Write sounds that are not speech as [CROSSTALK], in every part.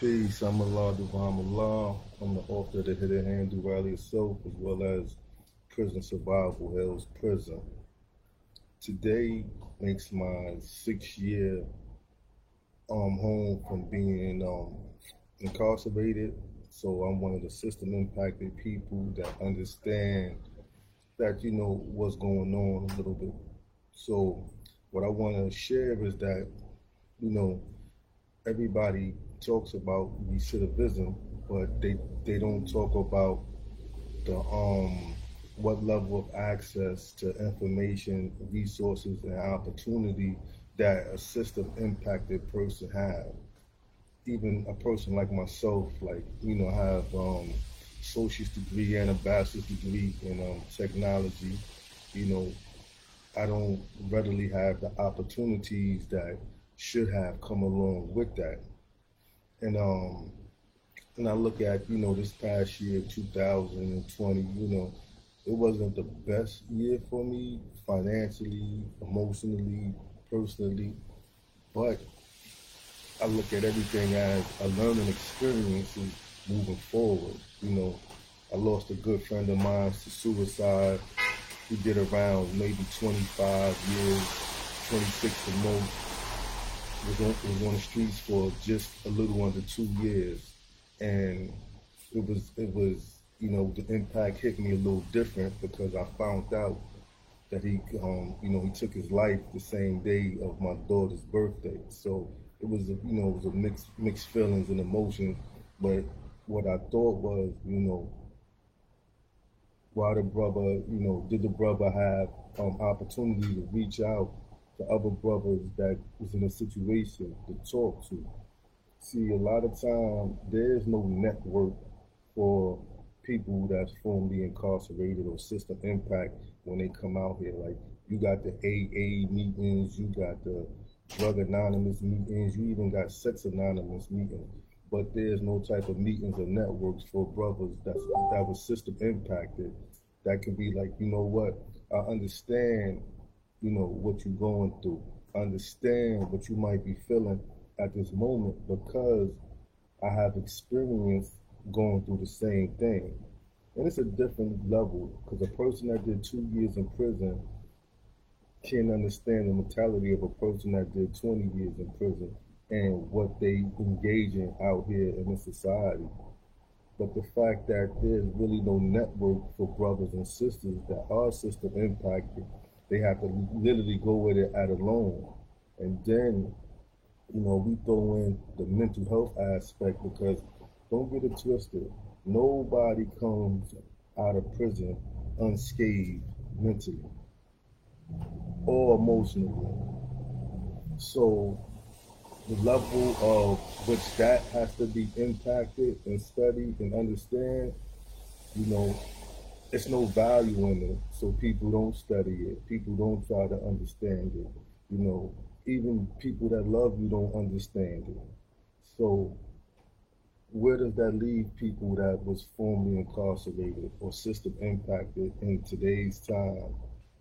Peace, I'm Allah Divine Allah. I'm the author of the Hidden Hand Duality itself, as well as Prison Survival, Hell's Prison. Today makes my six year um, home from being um, incarcerated. So I'm one of the system impacted people that understand that, you know, what's going on a little bit. So what I want to share is that, you know, everybody talks about recidivism, but they they don't talk about the um what level of access to information, resources, and opportunity that a system impacted person have. Even a person like myself, like you know, have um, associate's degree and a bachelor's degree in um, technology. You know, I don't readily have the opportunities that should have come along with that. And um, and I look at you know this past year, 2020, you know, it wasn't the best year for me financially, emotionally, personally, but I look at everything as a learning experience moving forward. You know, I lost a good friend of mine to suicide. He did around maybe 25 years, 26 or more was on, was on the streets for just a little under two years, and it was it was you know the impact hit me a little different because I found out that he um, you know he took his life the same day of my daughter's birthday. So it was a, you know it was a mixed mixed feelings and emotions, but what I thought was you know why the brother you know did the brother have um, opportunity to reach out the other brothers that was in a situation to talk to. See, a lot of time there's no network for people that's formerly incarcerated or system impact when they come out here. Like you got the AA meetings, you got the drug anonymous meetings, you even got sex anonymous meetings. But there's no type of meetings or networks for brothers that's that was system impacted. That can be like, you know what? I understand you know, what you're going through. Understand what you might be feeling at this moment because I have experience going through the same thing. And it's a different level because a person that did two years in prison can't understand the mentality of a person that did 20 years in prison and what they engage in out here in the society. But the fact that there's really no network for brothers and sisters that are system impacted they have to literally go with it at alone. And then, you know, we throw in the mental health aspect because don't get it twisted. Nobody comes out of prison unscathed mentally or emotionally. So the level of which that has to be impacted and studied and understand, you know, it's no value in it, so people don't study it. People don't try to understand it. You know, even people that love you don't understand it. So, where does that leave people that was formerly incarcerated or system impacted in today's time?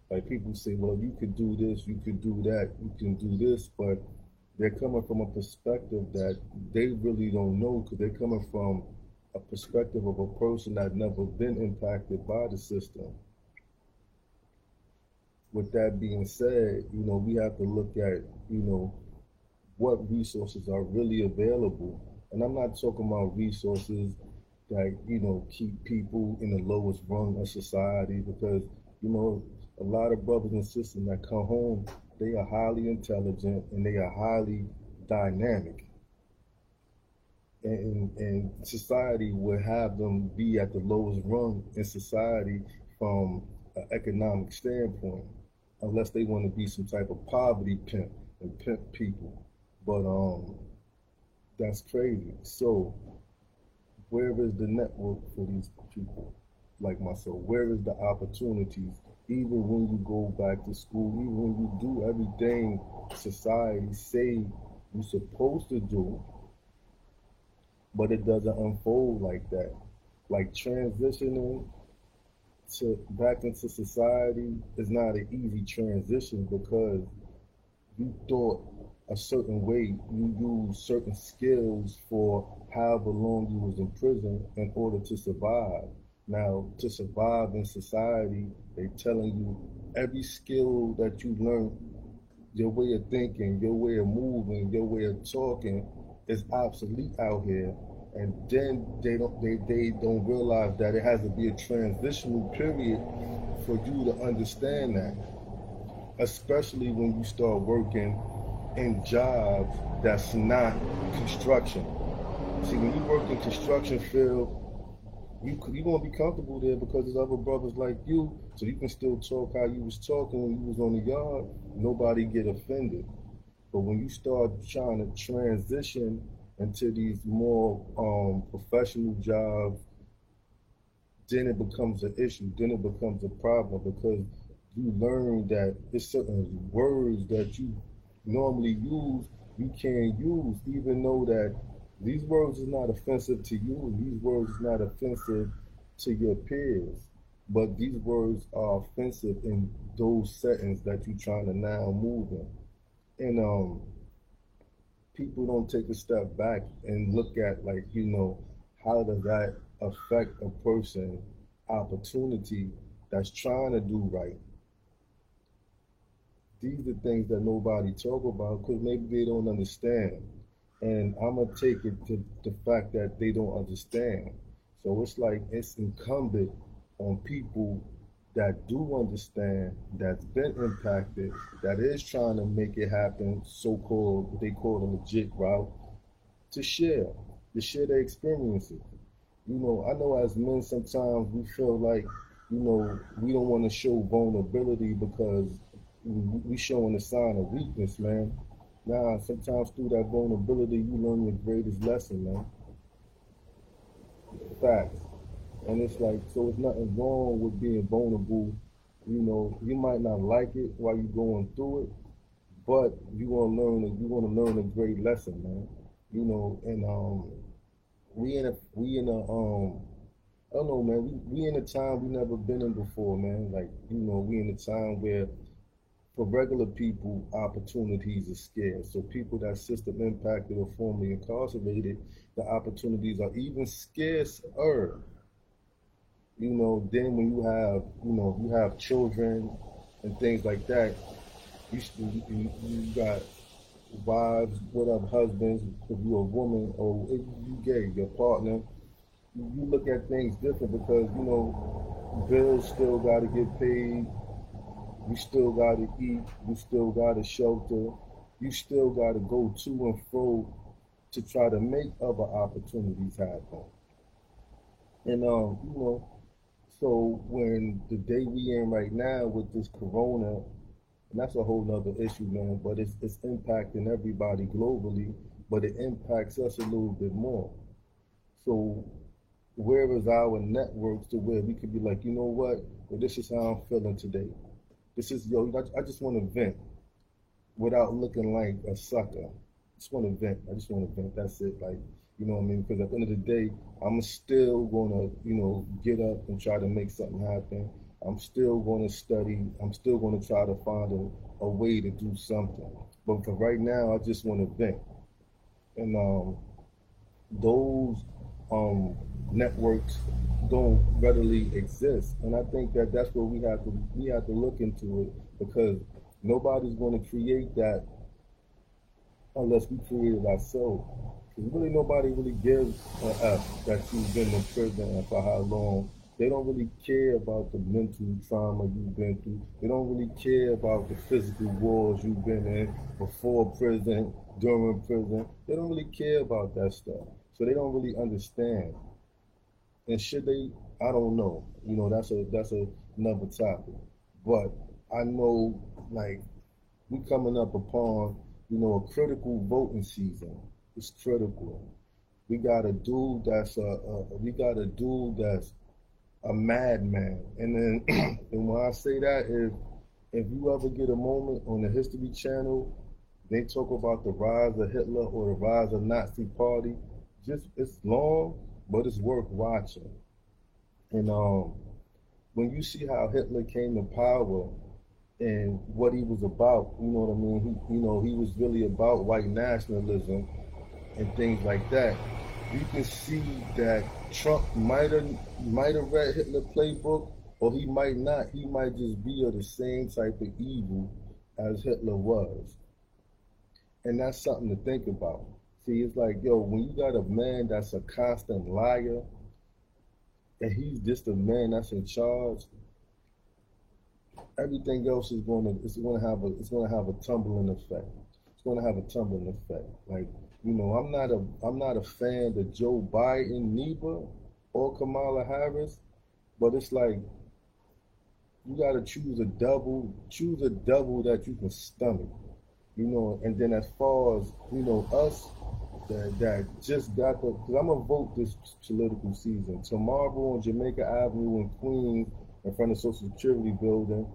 Like people say, well, you could do this, you could do that, you can do this, but they're coming from a perspective that they really don't know because they're coming from a perspective of a person that never been impacted by the system. With that being said, you know, we have to look at, you know, what resources are really available. And I'm not talking about resources that, you know, keep people in the lowest rung of society because, you know, a lot of brothers and sisters that come home, they are highly intelligent and they are highly dynamic and, and society would have them be at the lowest rung in society from an economic standpoint, unless they want to be some type of poverty pimp and pimp people. But um, that's crazy. So, where is the network for these people like myself? Where is the opportunities? Even when you go back to school, even when you do everything society say you're supposed to do, but it doesn't unfold like that. Like transitioning to back into society is not an easy transition because you thought a certain way. You use certain skills for however long you was in prison in order to survive. Now, to survive in society, they telling you every skill that you learn, your way of thinking, your way of moving, your way of talking is obsolete out here. And then they don't they, they don't realize that it has to be a transitional period for you to understand that. Especially when you start working in jobs that's not construction. See, when you work in construction field, you you gonna be comfortable there because there's other brothers like you, so you can still talk how you was talking when you was on the yard. Nobody get offended. But when you start trying to transition into these more um, professional jobs, then it becomes an issue. Then it becomes a problem because you learn that certain words that you normally use you can't use, even though that these words is not offensive to you. These words is not offensive to your peers. But these words are offensive in those settings that you're trying to now move in. And um, people don't take a step back and look at like, you know, how does that affect a person opportunity that's trying to do right? These are things that nobody talk about because maybe they don't understand and I'm gonna take it to the fact that they don't understand. So it's like it's incumbent on people that do understand, that's been impacted, that is trying to make it happen, so-called what they call a legit route, to share, to share their experiences. You know, I know as men sometimes we feel like, you know, we don't want to show vulnerability because we showing a sign of weakness, man. Nah, sometimes through that vulnerability, you learn your greatest lesson, man. Facts. And it's like, so it's nothing wrong with being vulnerable. You know, you might not like it while you're going through it, but you're gonna learn. You're gonna learn a great lesson, man. You know, and um, we in a we in a um, I don't know, man. We we in a time we never been in before, man. Like you know, we in a time where for regular people, opportunities are scarce. So people that system impacted or formerly incarcerated, the opportunities are even scarcer. You know, then when you have, you know, you have children and things like that, you you, you got wives, whatever, husbands, if you're a woman or if you gay, your partner, you look at things different because, you know, bills still got to get paid you still got to eat. You still got to shelter. You still got to go to and fro to try to make other opportunities happen. And um, you know, so when the day we in right now with this corona, and that's a whole nother issue, man, but it's it's impacting everybody globally, but it impacts us a little bit more. So where is our networks to where we could be like, you know what? Well, this is how I'm feeling today. This is yo. I, just want to vent without looking like a sucker. I just want to vent. I just want to vent. That's it. Like you know what I mean? Because at the end of the day, I'm still gonna you know get up and try to make something happen. I'm still to study. I'm still to try to find a, a way to do something. But for right now, I just want to vent. And um, those um, networks don't readily exist. And I think that that's what we have to we have to look into it because nobody's going to create that unless we create it ourselves. Because really nobody really gives a F that you've been in prison and for how long. They don't really care about the mental trauma you've been through. They don't really care about the physical wars you've been in before prison, during prison. They don't really care about that stuff. So they don't really understand. And should they? I don't know. You know, that's a that's a, another topic. But I know, like, we coming up upon, you know, a critical voting season. It's critical. We got a dude that's a, a we got a dude that's a madman. And then, [CLEARS THROAT] and when I say that, if if you ever get a moment on the History Channel, they talk about the rise of Hitler or the rise of Nazi Party. Just it's long, but it's worth watching. And um, when you see how Hitler came to power, and what he was about. You know what I mean? He, you know, he was really about white nationalism and things like that. You can see that Trump might have might have read Hitler playbook, or he might not. He might just be of the same type of evil as Hitler was, and that's something to think about. See, it's like yo, when you got a man that's a constant liar, and he's just a man that's in charge, everything else is going to it's going to have a it's going to have a tumbling effect. It's going to have a tumbling effect. Like you know, I'm not a I'm not a fan of Joe Biden neither or Kamala Harris, but it's like you got to choose a double, choose a double that you can stomach, you know. And then as far as you know, us that that just got the, because I'm gonna vote this political season tomorrow on Jamaica Avenue in Queens in front of Social Security building.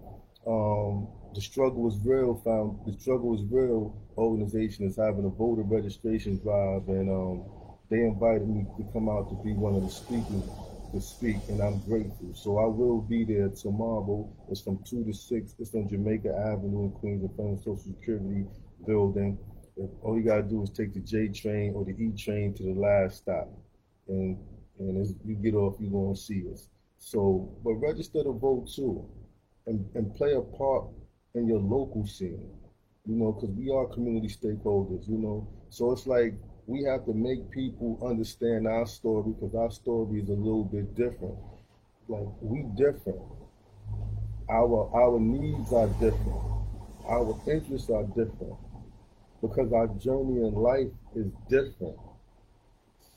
Um, the struggle was real. Found the struggle was real. Organization is having a voter registration drive, and um, they invited me to come out to be one of the speakers to speak, and I'm grateful. So I will be there tomorrow. It's from two to six. It's on Jamaica Avenue in Queens, in front of Social Security building. All you gotta do is take the J train or the E train to the last stop, and and as you get off, you're gonna see us. So, but register to vote too, and, and play a part in your local scene, you know, because we are community stakeholders, you know. So it's like we have to make people understand our story because our story is a little bit different. Like we different. Our our needs are different. Our interests are different because our journey in life is different.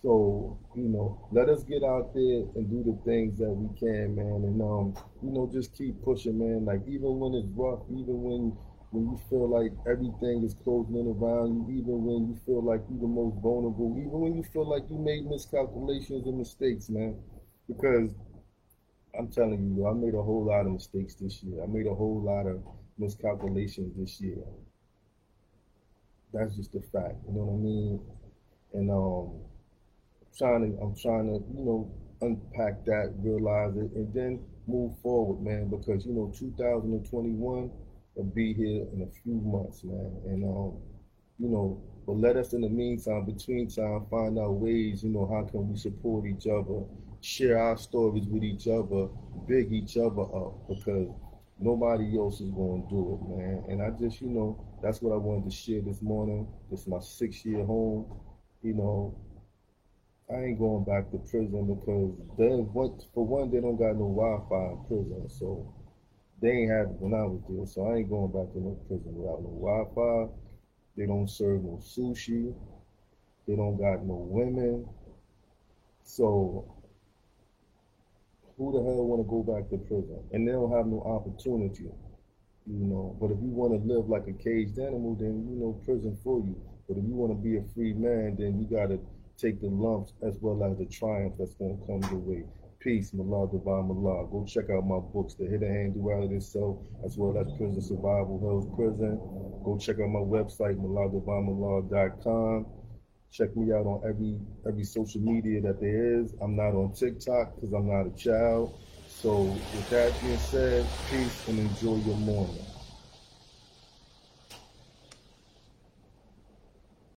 So, you know, let us get out there and do the things that we can, man. And um, you know, just keep pushing, man. Like even when it's rough, even when when you feel like everything is closing in around you, even when you feel like you're the most vulnerable, even when you feel like you made miscalculations and mistakes, man. Because I'm telling you, I made a whole lot of mistakes this year. I made a whole lot of miscalculations this year. That's just a fact. You know what I mean? And um trying to I'm trying to, you know, unpack that, realize it, and then move forward, man, because you know 2021 will be here in a few months, man. And um, you know, but let us in the meantime, between time, find out ways, you know, how can we support each other, share our stories with each other, big each other up because nobody else is going to do it, man. And I just, you know, that's what I wanted to share this morning. This is my six year home. You know, I ain't going back to prison because then what for one they don't got no Wi-Fi in prison, so they ain't had it when I was there. So I ain't going back to no prison without no Wi-Fi. They don't serve no sushi. They don't got no women. So who the hell want to go back to prison? And they don't have no opportunity, you know. But if you want to live like a caged animal, then you know prison for you. But if you want to be a free man, then you gotta take the lumps as well as the triumph that's going to come your way. Peace, Mallah, Divine. Go check out my books, The Hidden Hand Duality Itself, as well as Prison Survival Hell's Prison. Go check out my website, MallahDivineMallah.com. Check me out on every every social media that there is. I'm not on TikTok because I'm not a child. So with that being said, peace and enjoy your morning.